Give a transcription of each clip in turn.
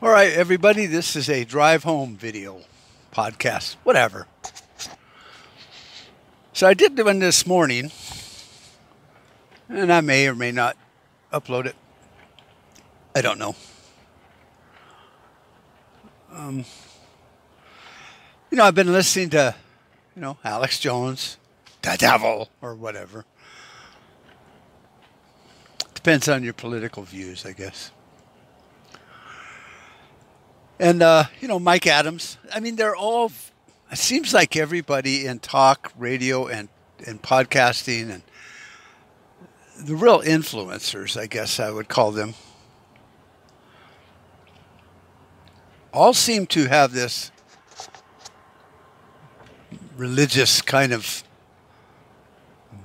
All right, everybody, this is a drive home video podcast, whatever. So I did one this morning, and I may or may not upload it. I don't know. Um, you know, I've been listening to, you know, Alex Jones, the devil, or whatever. Depends on your political views, I guess. And, uh, you know, Mike Adams. I mean, they're all, it seems like everybody in talk, radio, and, and podcasting, and the real influencers, I guess I would call them, all seem to have this religious kind of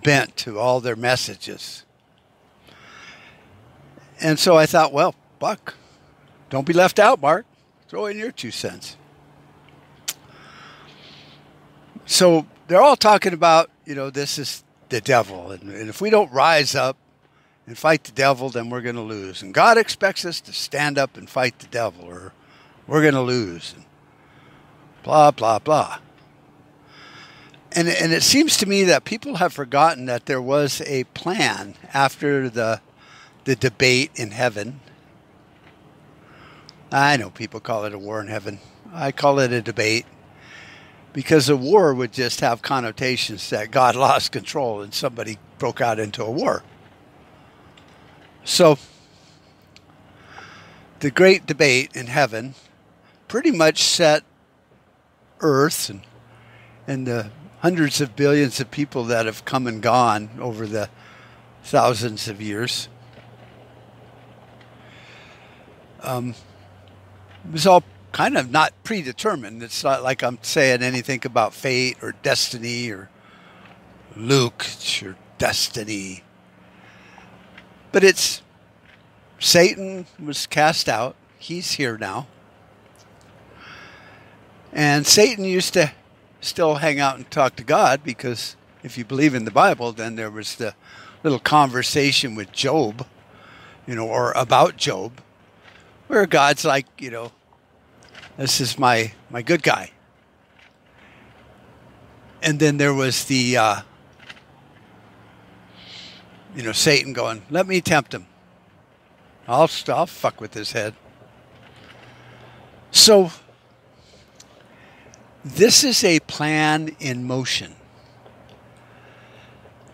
bent to all their messages. And so I thought, well, Buck, don't be left out, Mark. Throw in your two cents. So they're all talking about, you know, this is the devil. And, and if we don't rise up and fight the devil, then we're going to lose. And God expects us to stand up and fight the devil, or we're going to lose. And blah, blah, blah. And, and it seems to me that people have forgotten that there was a plan after the, the debate in heaven. I know people call it a war in heaven. I call it a debate because a war would just have connotations that God lost control and somebody broke out into a war. So, the great debate in heaven pretty much set Earth and, and the hundreds of billions of people that have come and gone over the thousands of years. Um, it was all kind of not predetermined. It's not like I'm saying anything about fate or destiny or Luke, it's your destiny. But it's Satan was cast out. He's here now. And Satan used to still hang out and talk to God because if you believe in the Bible, then there was the little conversation with Job, you know, or about Job, where God's like, you know, this is my my good guy. And then there was the uh, you know Satan going, let me tempt him. I'll I'll fuck with his head. So this is a plan in motion.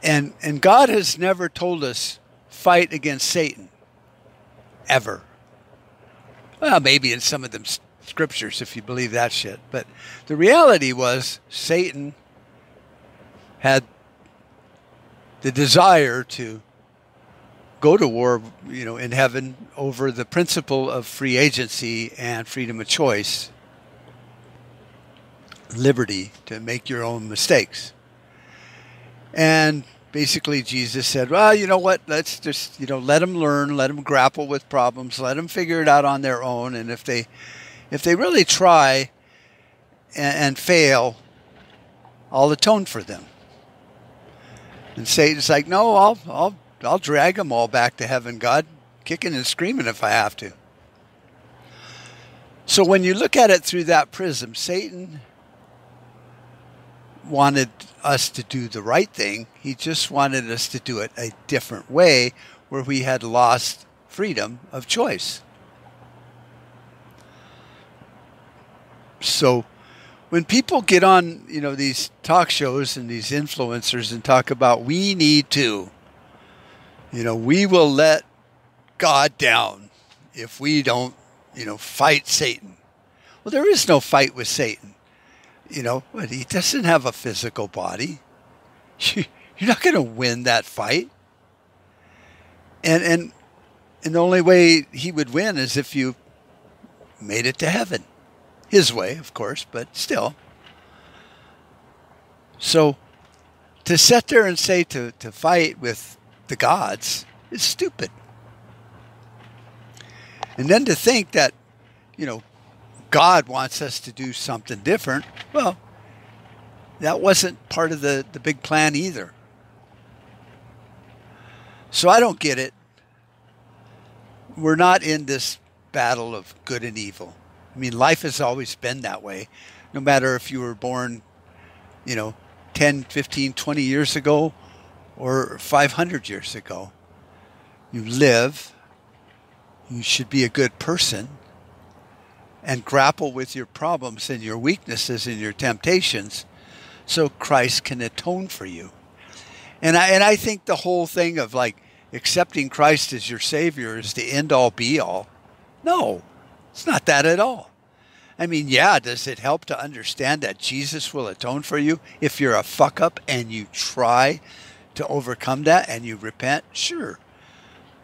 And, and God has never told us fight against Satan. Ever. Well, maybe in some of them scriptures if you believe that shit. But the reality was Satan had the desire to go to war, you know, in heaven over the principle of free agency and freedom of choice liberty to make your own mistakes. And basically, Jesus said, well, you know what? Let's just, you know, let them learn, let them grapple with problems, let them figure it out on their own. And if they, if they really try and, and fail, I'll atone for them. And Satan's like, no, I'll, I'll, I'll drag them all back to heaven, God, kicking and screaming if I have to. So when you look at it through that prism, Satan wanted us to do the right thing. He just wanted us to do it a different way where we had lost freedom of choice. So when people get on, you know, these talk shows and these influencers and talk about we need to, you know, we will let God down if we don't, you know, fight Satan. Well, there is no fight with Satan you know, but he doesn't have a physical body. You're not going to win that fight. And and and the only way he would win is if you made it to heaven. His way, of course, but still. So to sit there and say to, to fight with the gods is stupid. And then to think that, you know, God wants us to do something different, well, that wasn't part of the, the big plan either. So I don't get it. We're not in this battle of good and evil. I mean, life has always been that way. No matter if you were born, you know, 10, 15, 20 years ago or 500 years ago. You live, you should be a good person and grapple with your problems and your weaknesses and your temptations so Christ can atone for you. And I, and I think the whole thing of like accepting Christ as your Savior is the end all be all. No, it's not that at all. I mean, yeah, does it help to understand that Jesus will atone for you if you're a fuck up and you try to overcome that and you repent? Sure.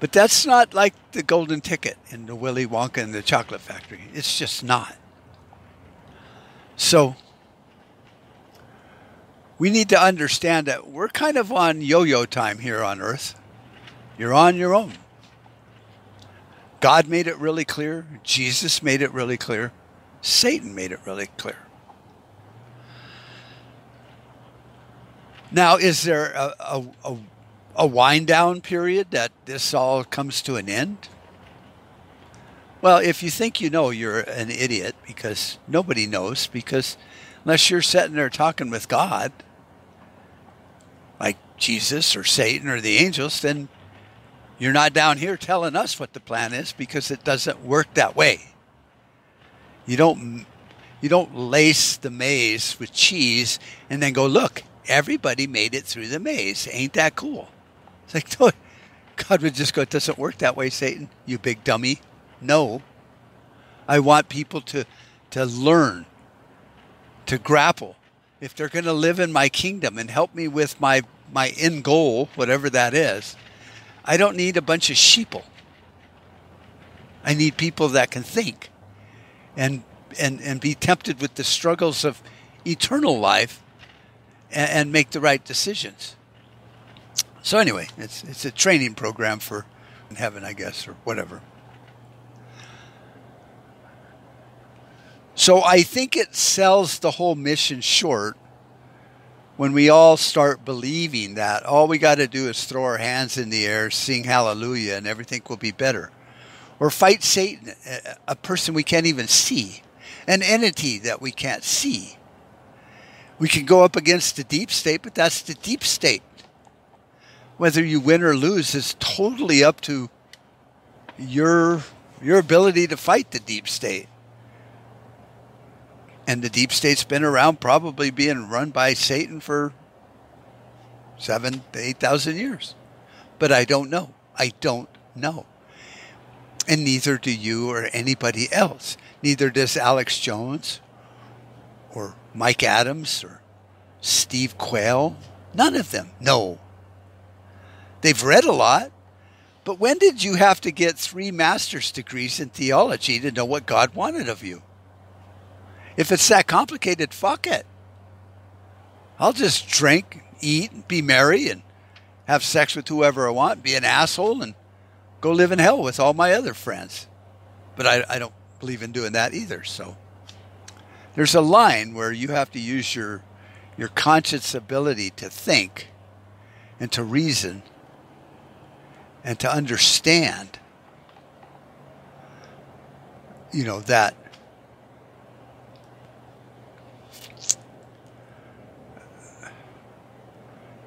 But that's not like the golden ticket in the Willy Wonka and the Chocolate Factory. It's just not. So we need to understand that we're kind of on yo yo time here on earth. You're on your own. God made it really clear. Jesus made it really clear. Satan made it really clear. Now, is there a, a, a, a wind down period that this all comes to an end? Well, if you think you know, you're an idiot because nobody knows. Because unless you're sitting there talking with God, like Jesus or Satan or the angels, then you're not down here telling us what the plan is because it doesn't work that way. You don't you don't lace the maze with cheese and then go, look, everybody made it through the maze. Ain't that cool? It's like, no, God would just go, it doesn't work that way, Satan, you big dummy. No. I want people to, to learn, to grapple. If they're going to live in my kingdom and help me with my, my end goal, whatever that is, I don't need a bunch of sheeple. I need people that can think and and and be tempted with the struggles of eternal life and, and make the right decisions. So anyway, it's it's a training program for heaven, I guess, or whatever. So I think it sells the whole mission short when we all start believing that all we got to do is throw our hands in the air, sing hallelujah, and everything will be better. Or fight Satan, a person we can't even see, an entity that we can't see. We can go up against the deep state, but that's the deep state. Whether you win or lose is totally up to your your ability to fight the deep state and the deep state's been around, probably being run by Satan for seven to eight thousand years. But I don't know. I don't know. And neither do you or anybody else. Neither does Alex Jones or Mike Adams or Steve Quayle. None of them. No. They've read a lot. But when did you have to get three master's degrees in theology to know what God wanted of you? If it's that complicated, fuck it. I'll just drink, eat, be merry, and have sex with whoever I want, be an asshole, and go live in hell with all my other friends. But I, I don't believe in doing that either. So there's a line where you have to use your your conscious ability to think and to reason and to understand you know that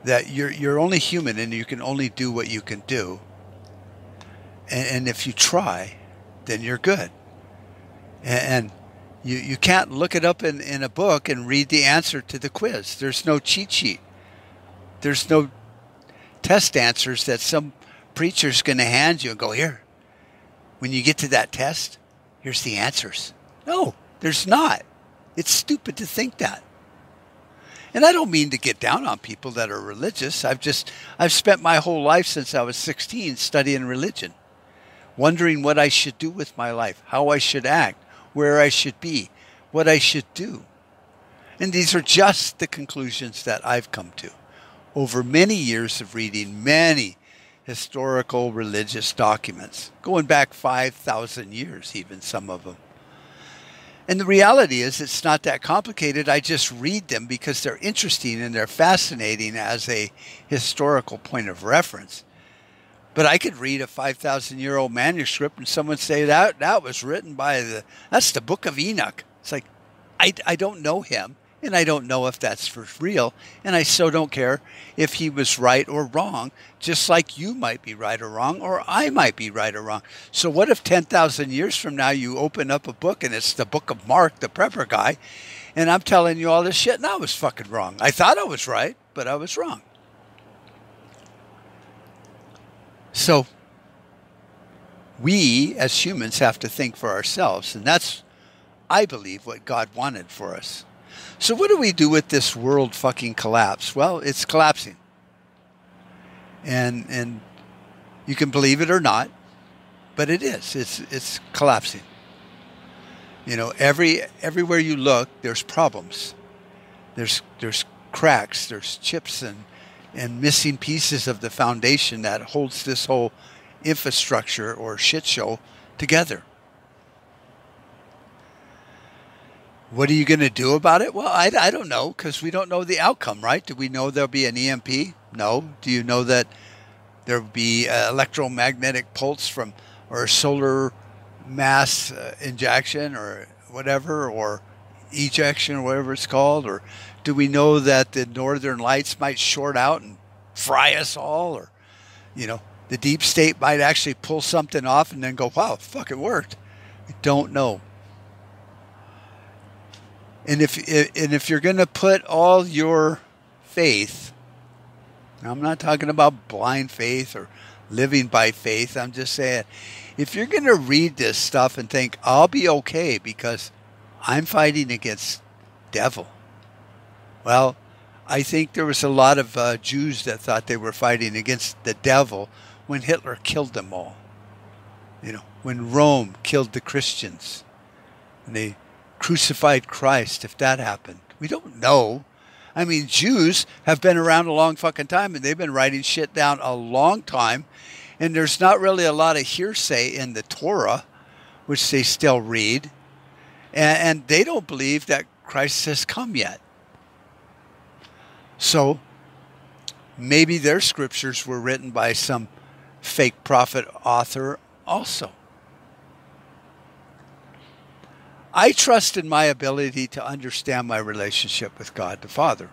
that you're you're only human and you can only do what you can do. And, and if you try, then you're good. And, and, you, you can't look it up in, in a book and read the answer to the quiz. There's no cheat sheet. There's no test answers that some preacher's going to hand you and go, here, when you get to that test, here's the answers. No, there's not. It's stupid to think that. And I don't mean to get down on people that are religious. I've just I've spent my whole life since I was 16 studying religion, wondering what I should do with my life, how I should act, where I should be, what I should do. And these are just the conclusions that I've come to over many years of reading many historical religious documents, going back 5,000 years, even some of them. And the reality is, it's not that complicated. I just read them because they're interesting and they're fascinating as a historical point of reference. But I could read a 5,000 year old manuscript and someone say that that was written by the, that's the book of Enoch. It's like, I, I don't know him and I don't know if that's for real. And I so don't care if he was right or wrong, just like you might be right or wrong, or I might be right or wrong. So, what if 10,000 years from now you open up a book and it's the book of Mark, the prepper guy, and I'm telling you all this shit and I was fucking wrong? I thought I was right, but I was wrong. So, we as humans have to think for ourselves, and that's, I believe, what God wanted for us. So, what do we do with this world fucking collapse? Well, it's collapsing. And, and you can believe it or not, but it is. It's, it's collapsing. You know, every, everywhere you look, there's problems. There's, there's cracks, there's chips and, and missing pieces of the foundation that holds this whole infrastructure or shit show together. What are you going to do about it? Well, I, I don't know because we don't know the outcome, right? Do we know there'll be an EMP? No. Do you know that there'll be electromagnetic pulse from or solar mass uh, injection or whatever or ejection or whatever it's called? Or do we know that the northern lights might short out and fry us all? Or, you know, the deep state might actually pull something off and then go, wow, fuck, it worked. We don't know. And if and if you're going to put all your faith, I'm not talking about blind faith or living by faith. I'm just saying, if you're going to read this stuff and think I'll be okay because I'm fighting against devil, well, I think there was a lot of uh, Jews that thought they were fighting against the devil when Hitler killed them all. You know, when Rome killed the Christians, and they crucified Christ if that happened. We don't know. I mean, Jews have been around a long fucking time and they've been writing shit down a long time. And there's not really a lot of hearsay in the Torah, which they still read. And, and they don't believe that Christ has come yet. So maybe their scriptures were written by some fake prophet author also. I trust in my ability to understand my relationship with God the Father.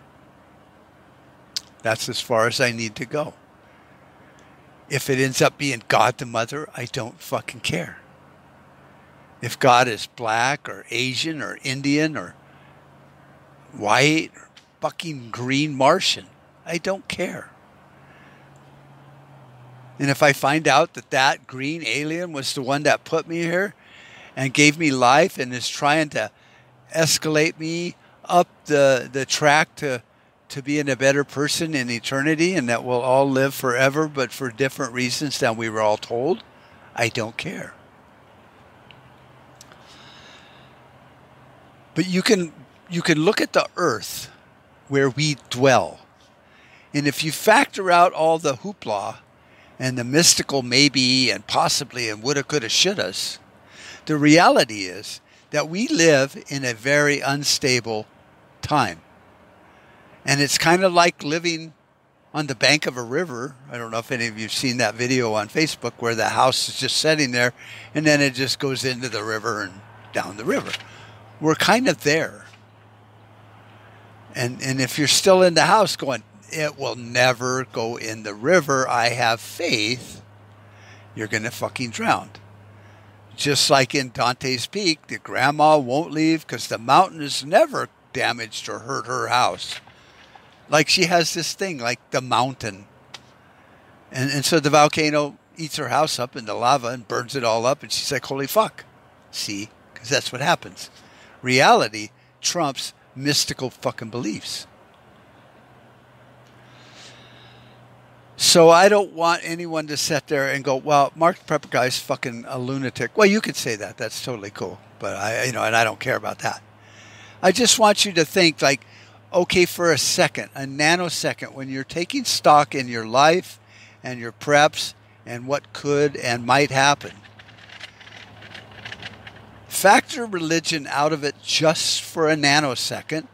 That's as far as I need to go. If it ends up being God the Mother, I don't fucking care. If God is black or Asian or Indian or white fucking green Martian, I don't care. And if I find out that that green alien was the one that put me here, and gave me life and is trying to escalate me up the, the track to, to being a better person in eternity and that we'll all live forever, but for different reasons than we were all told, I don't care. But you can you can look at the earth where we dwell. And if you factor out all the hoopla and the mystical maybe and possibly and woulda, coulda, shouldas, the reality is that we live in a very unstable time. And it's kind of like living on the bank of a river. I don't know if any of you have seen that video on Facebook where the house is just sitting there and then it just goes into the river and down the river. We're kind of there. And and if you're still in the house going, it will never go in the river, I have faith, you're going to fucking drown. Just like in Dante's Peak, the grandma won't leave because the mountain has never damaged or hurt her house. Like she has this thing, like the mountain. And, and so the volcano eats her house up in the lava and burns it all up. And she's like, holy fuck. See? Because that's what happens. Reality trumps mystical fucking beliefs. So I don't want anyone to sit there and go, "Well, Mark Prepper guy's fucking a lunatic." Well, you could say that. That's totally cool, but I, you know, and I don't care about that. I just want you to think, like, okay, for a second, a nanosecond, when you're taking stock in your life and your preps and what could and might happen. Factor religion out of it just for a nanosecond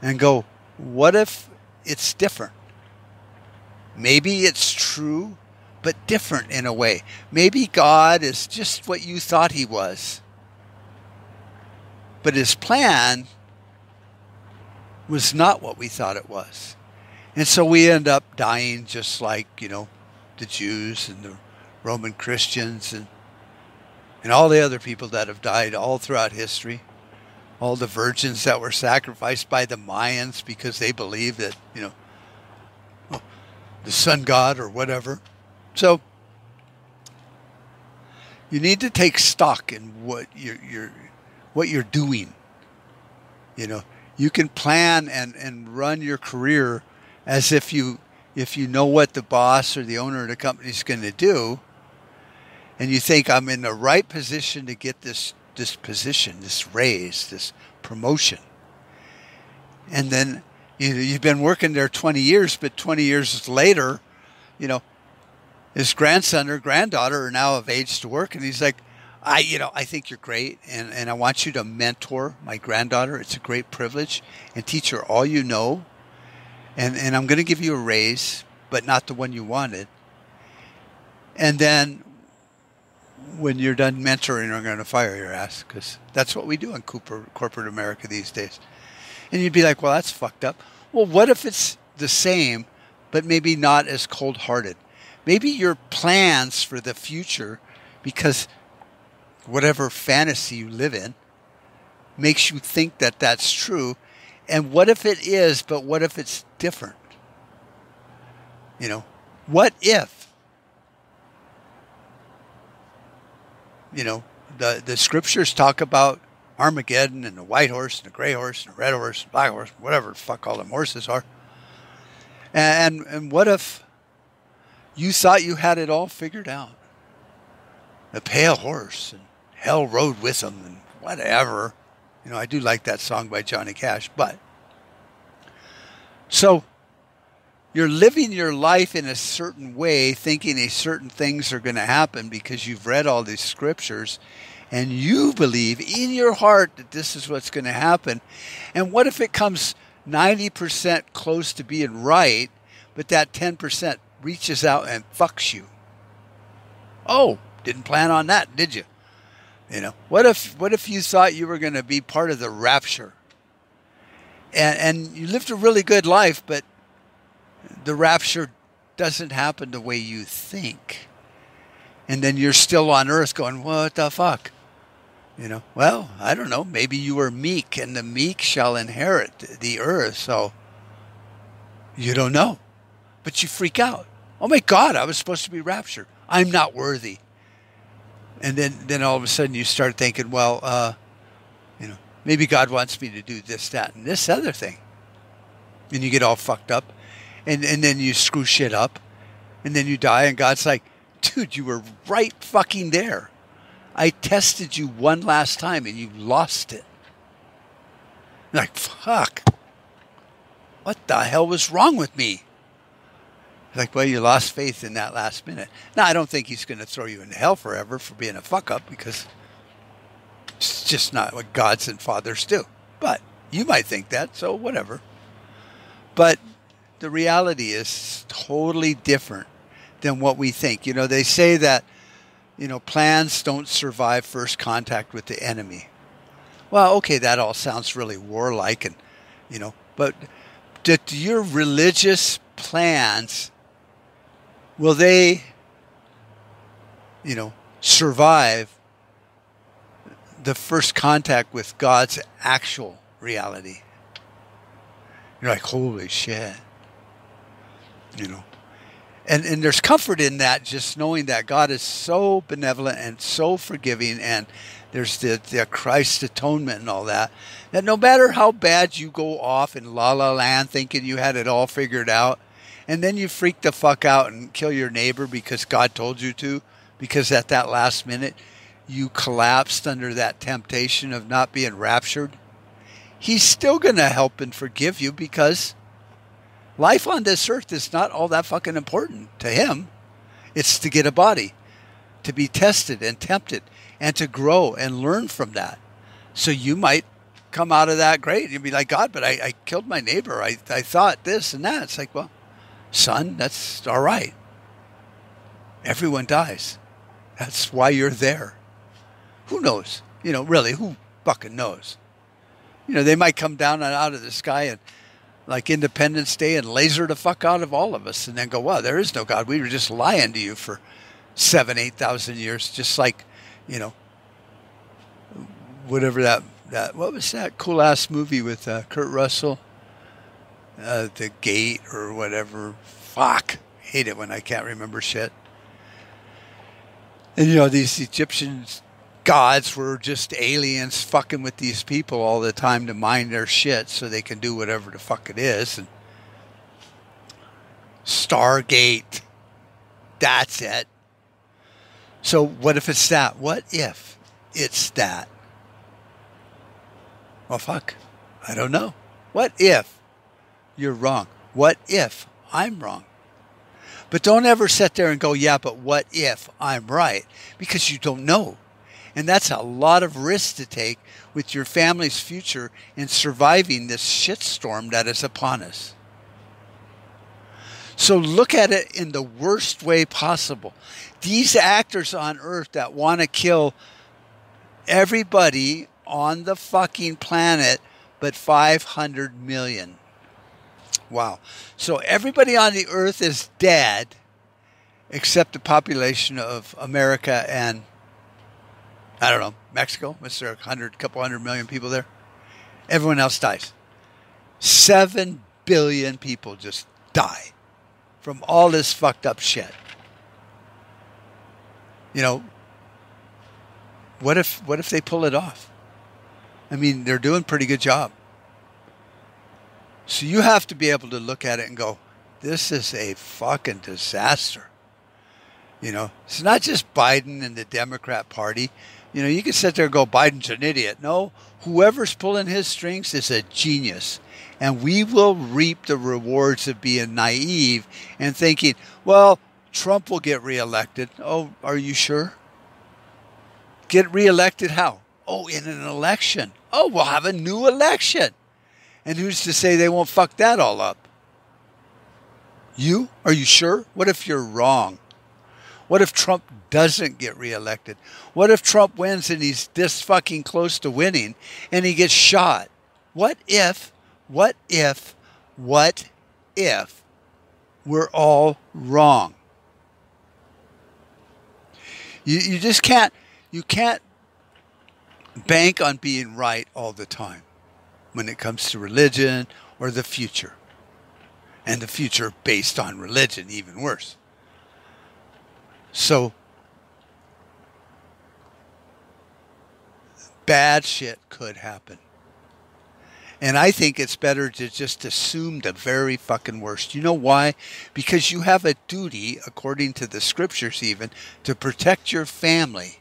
and go, what if it's different? Maybe it's true but different in a way. Maybe God is just what you thought he was. But his plan was not what we thought it was. And so we end up dying just like, you know, the Jews and the Roman Christians and and all the other people that have died all throughout history. All the virgins that were sacrificed by the Mayans because they believed that, you know, the sun god or whatever. So you need to take stock in what you're, you're what you're doing. You know, you can plan and, and run your career as if you if you know what the boss or the owner of the company is going to do and you think I'm in the right position to get this this position, this raise, this promotion. And then you know, you've been working there 20 years, but 20 years later, you know, his grandson or granddaughter are now of age to work, and he's like, I, you know, I think you're great, and, and I want you to mentor my granddaughter. It's a great privilege, and teach her all you know, and and I'm going to give you a raise, but not the one you wanted. And then when you're done mentoring, I'm going to fire your ass because that's what we do in Cooper, corporate America these days. And you'd be like, well, that's fucked up. Well, what if it's the same, but maybe not as cold hearted? Maybe your plans for the future, because whatever fantasy you live in makes you think that that's true. And what if it is, but what if it's different? You know, what if? You know, the, the scriptures talk about Armageddon and the white horse and the gray horse and the red horse and black horse, whatever fuck all them horses are. And, and what if you thought you had it all figured out? The pale horse and hell rode with him and whatever. You know, I do like that song by Johnny Cash, but so you're living your life in a certain way, thinking a certain things are going to happen because you've read all these scriptures and you believe in your heart that this is what's going to happen. And what if it comes 90% close to being right, but that 10% reaches out and fucks you? Oh, didn't plan on that, did you? You know, what if what if you thought you were going to be part of the rapture? And and you lived a really good life, but the rapture doesn't happen the way you think. And then you're still on earth going, "What the fuck?" You know, well, I don't know. Maybe you were meek, and the meek shall inherit the earth. So you don't know, but you freak out. Oh my God, I was supposed to be raptured. I'm not worthy and then then all of a sudden you start thinking, well, uh, you know, maybe God wants me to do this, that, and this other thing, and you get all fucked up, and and then you screw shit up, and then you die, and God's like, dude, you were right fucking there. I tested you one last time, and you lost it. like fuck. What the hell was wrong with me? Like, well, you lost faith in that last minute. Now, I don't think he's going to throw you in hell forever for being a fuck up because it's just not what gods and fathers do. But you might think that, so whatever. But the reality is totally different than what we think. You know, they say that, you know, plans don't survive first contact with the enemy. Well, okay, that all sounds really warlike and, you know, but do your religious plans will they, you know, survive the first contact with God's actual reality? You're like, holy shit. You know. And and there's comfort in that just knowing that God is so benevolent and so forgiving and there's the, the Christ atonement and all that. That no matter how bad you go off in la la land thinking you had it all figured out, and then you freak the fuck out and kill your neighbor because God told you to, because at that last minute you collapsed under that temptation of not being raptured, He's still going to help and forgive you because life on this earth is not all that fucking important to Him. It's to get a body, to be tested and tempted, and to grow and learn from that. So you might come out of that great. You'd be like, God, but I, I killed my neighbor. I, I thought this and that. It's like, well, son, that's all right. Everyone dies. That's why you're there. Who knows? You know, really, who fucking knows? You know, they might come down out of the sky and like Independence Day and laser the fuck out of all of us and then go, well, there is no God. We were just lying to you for seven, eight thousand years, just like, you know, whatever that, that what was that cool ass movie with uh, Kurt Russell? Uh, the Gate or whatever. Fuck. Hate it when I can't remember shit. And you know, these Egyptians gods were just aliens fucking with these people all the time to mind their shit so they can do whatever the fuck it is. And Stargate. That's it. So what if it's that? What if it's that? Well, fuck. I don't know. What if you're wrong? What if I'm wrong? But don't ever sit there and go, yeah, but what if I'm right? Because you don't know. And that's a lot of risk to take with your family's future in surviving this shitstorm that is upon us. So look at it in the worst way possible. These actors on earth that want to kill everybody on the fucking planet but 500 million. Wow. So everybody on the earth is dead except the population of America and I don't know, Mexico. Was there a hundred, couple hundred million people there? Everyone else dies. Seven billion people just die from all this fucked up shit. You know, what if what if they pull it off? I mean, they're doing a pretty good job. So you have to be able to look at it and go, this is a fucking disaster. You know, it's not just Biden and the Democrat Party. You know, you can sit there and go, Biden's an idiot. No, whoever's pulling his strings is a genius. And we will reap the rewards of being naive and thinking, well, Trump will get reelected. Oh, are you sure? Get reelected how? Oh, in an election. Oh, we'll have a new election. And who's to say they won't fuck that all up? You? Are you sure? What if you're wrong? What if Trump doesn't get reelected? What if Trump wins and he's this fucking close to winning and he gets shot? What if, what if, what if we're all wrong? You, you just can't, you can't bank on being right all the time when it comes to religion or the future. And the future based on religion, even worse. So, bad shit could happen. And I think it's better to just assume the very fucking worst. You know why? Because you have a duty, according to the scriptures even, to protect your family.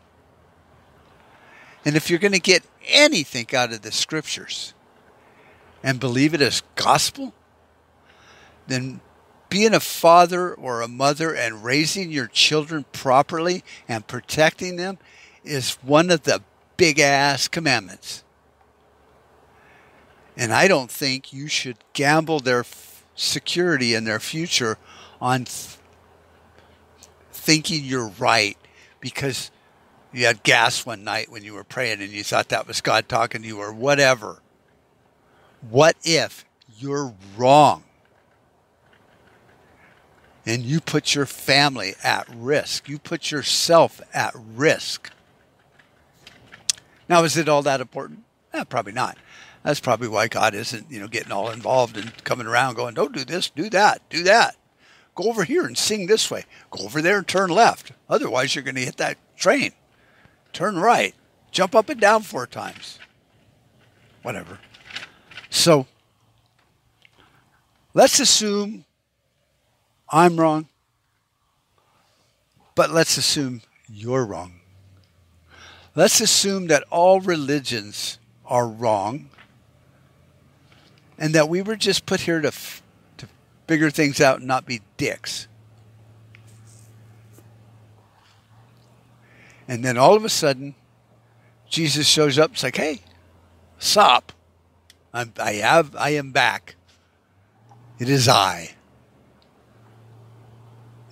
And if you're going to get anything out of the scriptures and believe it as gospel, then being a father or a mother and raising your children properly and protecting them is one of the big ass commandments. And I don't think you should gamble their f- security and their future on th- thinking you're right because you had gas one night when you were praying and you thought that was God talking to you or whatever. What if you're wrong? And you put your family at risk. You put yourself at risk. Now, is it all that important? Eh, probably not. That's probably why God isn't, you know, getting all involved and coming around going, don't do this, do that, do that. Go over here and sing this way. Go over there and turn left. Otherwise, you're going to hit that train. Turn right. Jump up and down four times. Whatever. So, let's assume I'm wrong, but let's assume you're wrong. Let's assume that all religions are wrong and that we were just put here to, f- to figure things out and not be dicks. And then all of a sudden, Jesus shows up. It's like, hey, stop. I'm, I have, I am back. It is I.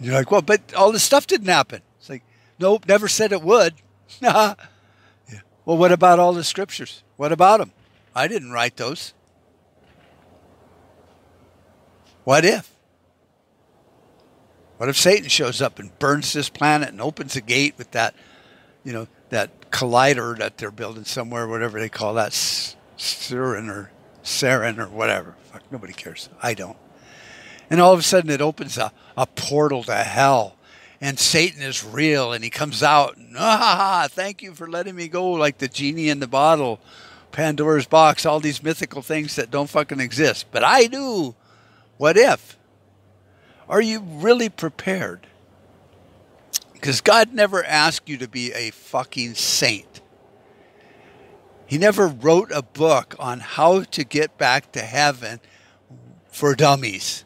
You're like, well, but all this stuff didn't happen. It's like, nope, never said it would. yeah. Well, what about all the scriptures? What about them? I didn't write those. What if? What if Satan shows up and burns this planet and opens a gate with that, you know, that collider that they're building somewhere, whatever they call that, Sarin or Sarin or whatever. Fuck, nobody cares. I don't. And all of a sudden it opens a, a portal to hell and Satan is real and he comes out and ah thank you for letting me go like the genie in the bottle, Pandora's box, all these mythical things that don't fucking exist. But I do. What if? Are you really prepared? Because God never asked you to be a fucking saint. He never wrote a book on how to get back to heaven for dummies.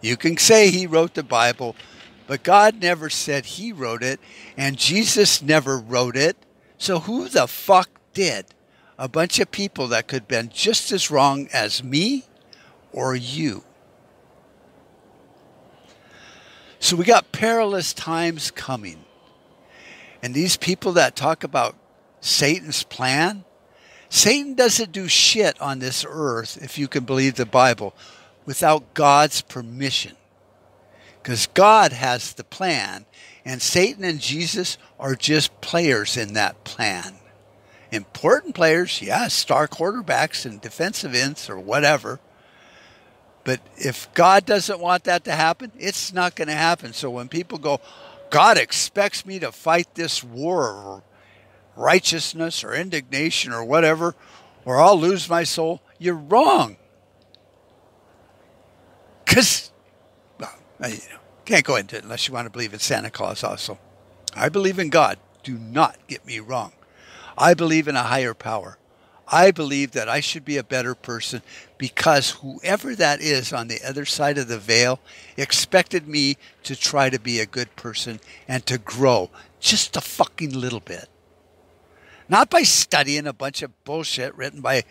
You can say he wrote the Bible, but God never said he wrote it, and Jesus never wrote it. So who the fuck did? A bunch of people that could have been just as wrong as me or you. So we got perilous times coming. And these people that talk about Satan's plan, Satan doesn't do shit on this earth, if you can believe the Bible, without God's permission. Because God has the plan, and Satan and Jesus are just players in that plan. Important players, yes, star quarterbacks and defensive ends or whatever. But if God doesn't want that to happen, it's not going to happen. So when people go, God expects me to fight this war or righteousness or indignation or whatever, or I'll lose my soul, you're wrong. Because, well, you know, can't go into it unless you want to believe in Santa Claus also. I believe in God. Do not get me wrong. I believe in a higher power. I believe that I should be a better person because whoever that is on the other side of the veil expected me to try to be a good person and to grow just a fucking little bit. Not by studying a bunch of bullshit written by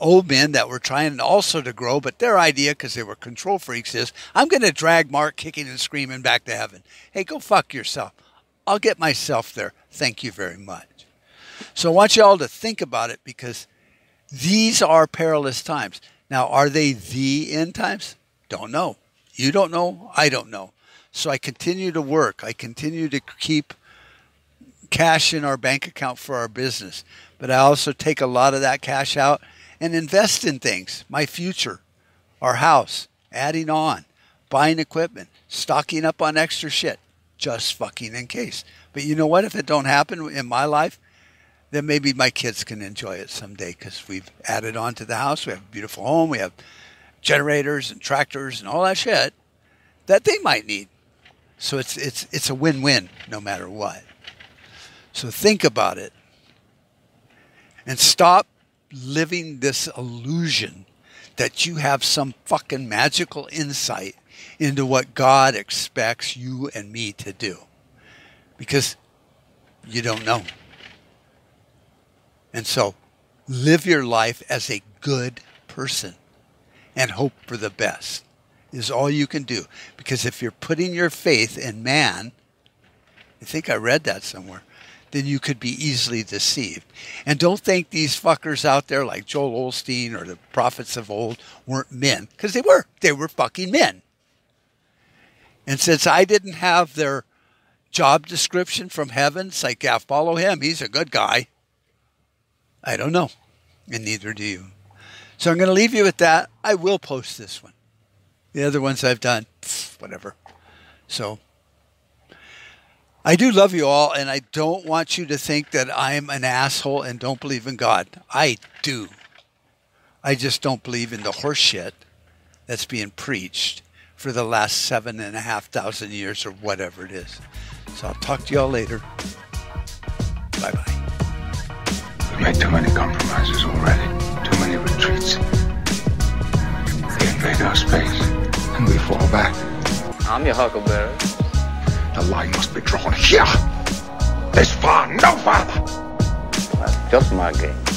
old men that were trying also to grow, but their idea, because they were control freaks, is I'm going to drag Mark kicking and screaming back to heaven. Hey, go fuck yourself. I'll get myself there. Thank you very much. So I want you all to think about it because these are perilous times. Now, are they the end times? Don't know. You don't know. I don't know. So I continue to work. I continue to keep cash in our bank account for our business. But I also take a lot of that cash out and invest in things my future, our house, adding on, buying equipment, stocking up on extra shit, just fucking in case. But you know what? If it don't happen in my life, then maybe my kids can enjoy it someday because we've added on to the house. We have a beautiful home. We have generators and tractors and all that shit that they might need. So it's it's it's a win-win no matter what. So think about it and stop living this illusion that you have some fucking magical insight into what God expects you and me to do. Because you don't know. And so live your life as a good person and hope for the best is all you can do. Because if you're putting your faith in man, I think I read that somewhere, then you could be easily deceived. And don't think these fuckers out there like Joel Osteen or the prophets of old weren't men, because they were. They were fucking men. And since I didn't have their job description from heaven, it's like, yeah, follow him. He's a good guy. I don't know, and neither do you. So I'm going to leave you with that. I will post this one. The other ones I've done, whatever. So I do love you all, and I don't want you to think that I'm an asshole and don't believe in God. I do. I just don't believe in the horseshit that's being preached for the last seven and a half thousand years or whatever it is. So I'll talk to y'all later. Bye bye. We've made too many compromises already, too many retreats. They invade our space, and we fall back. I'm your huckleberry. The line must be drawn here. This far, no farther. That's just my game.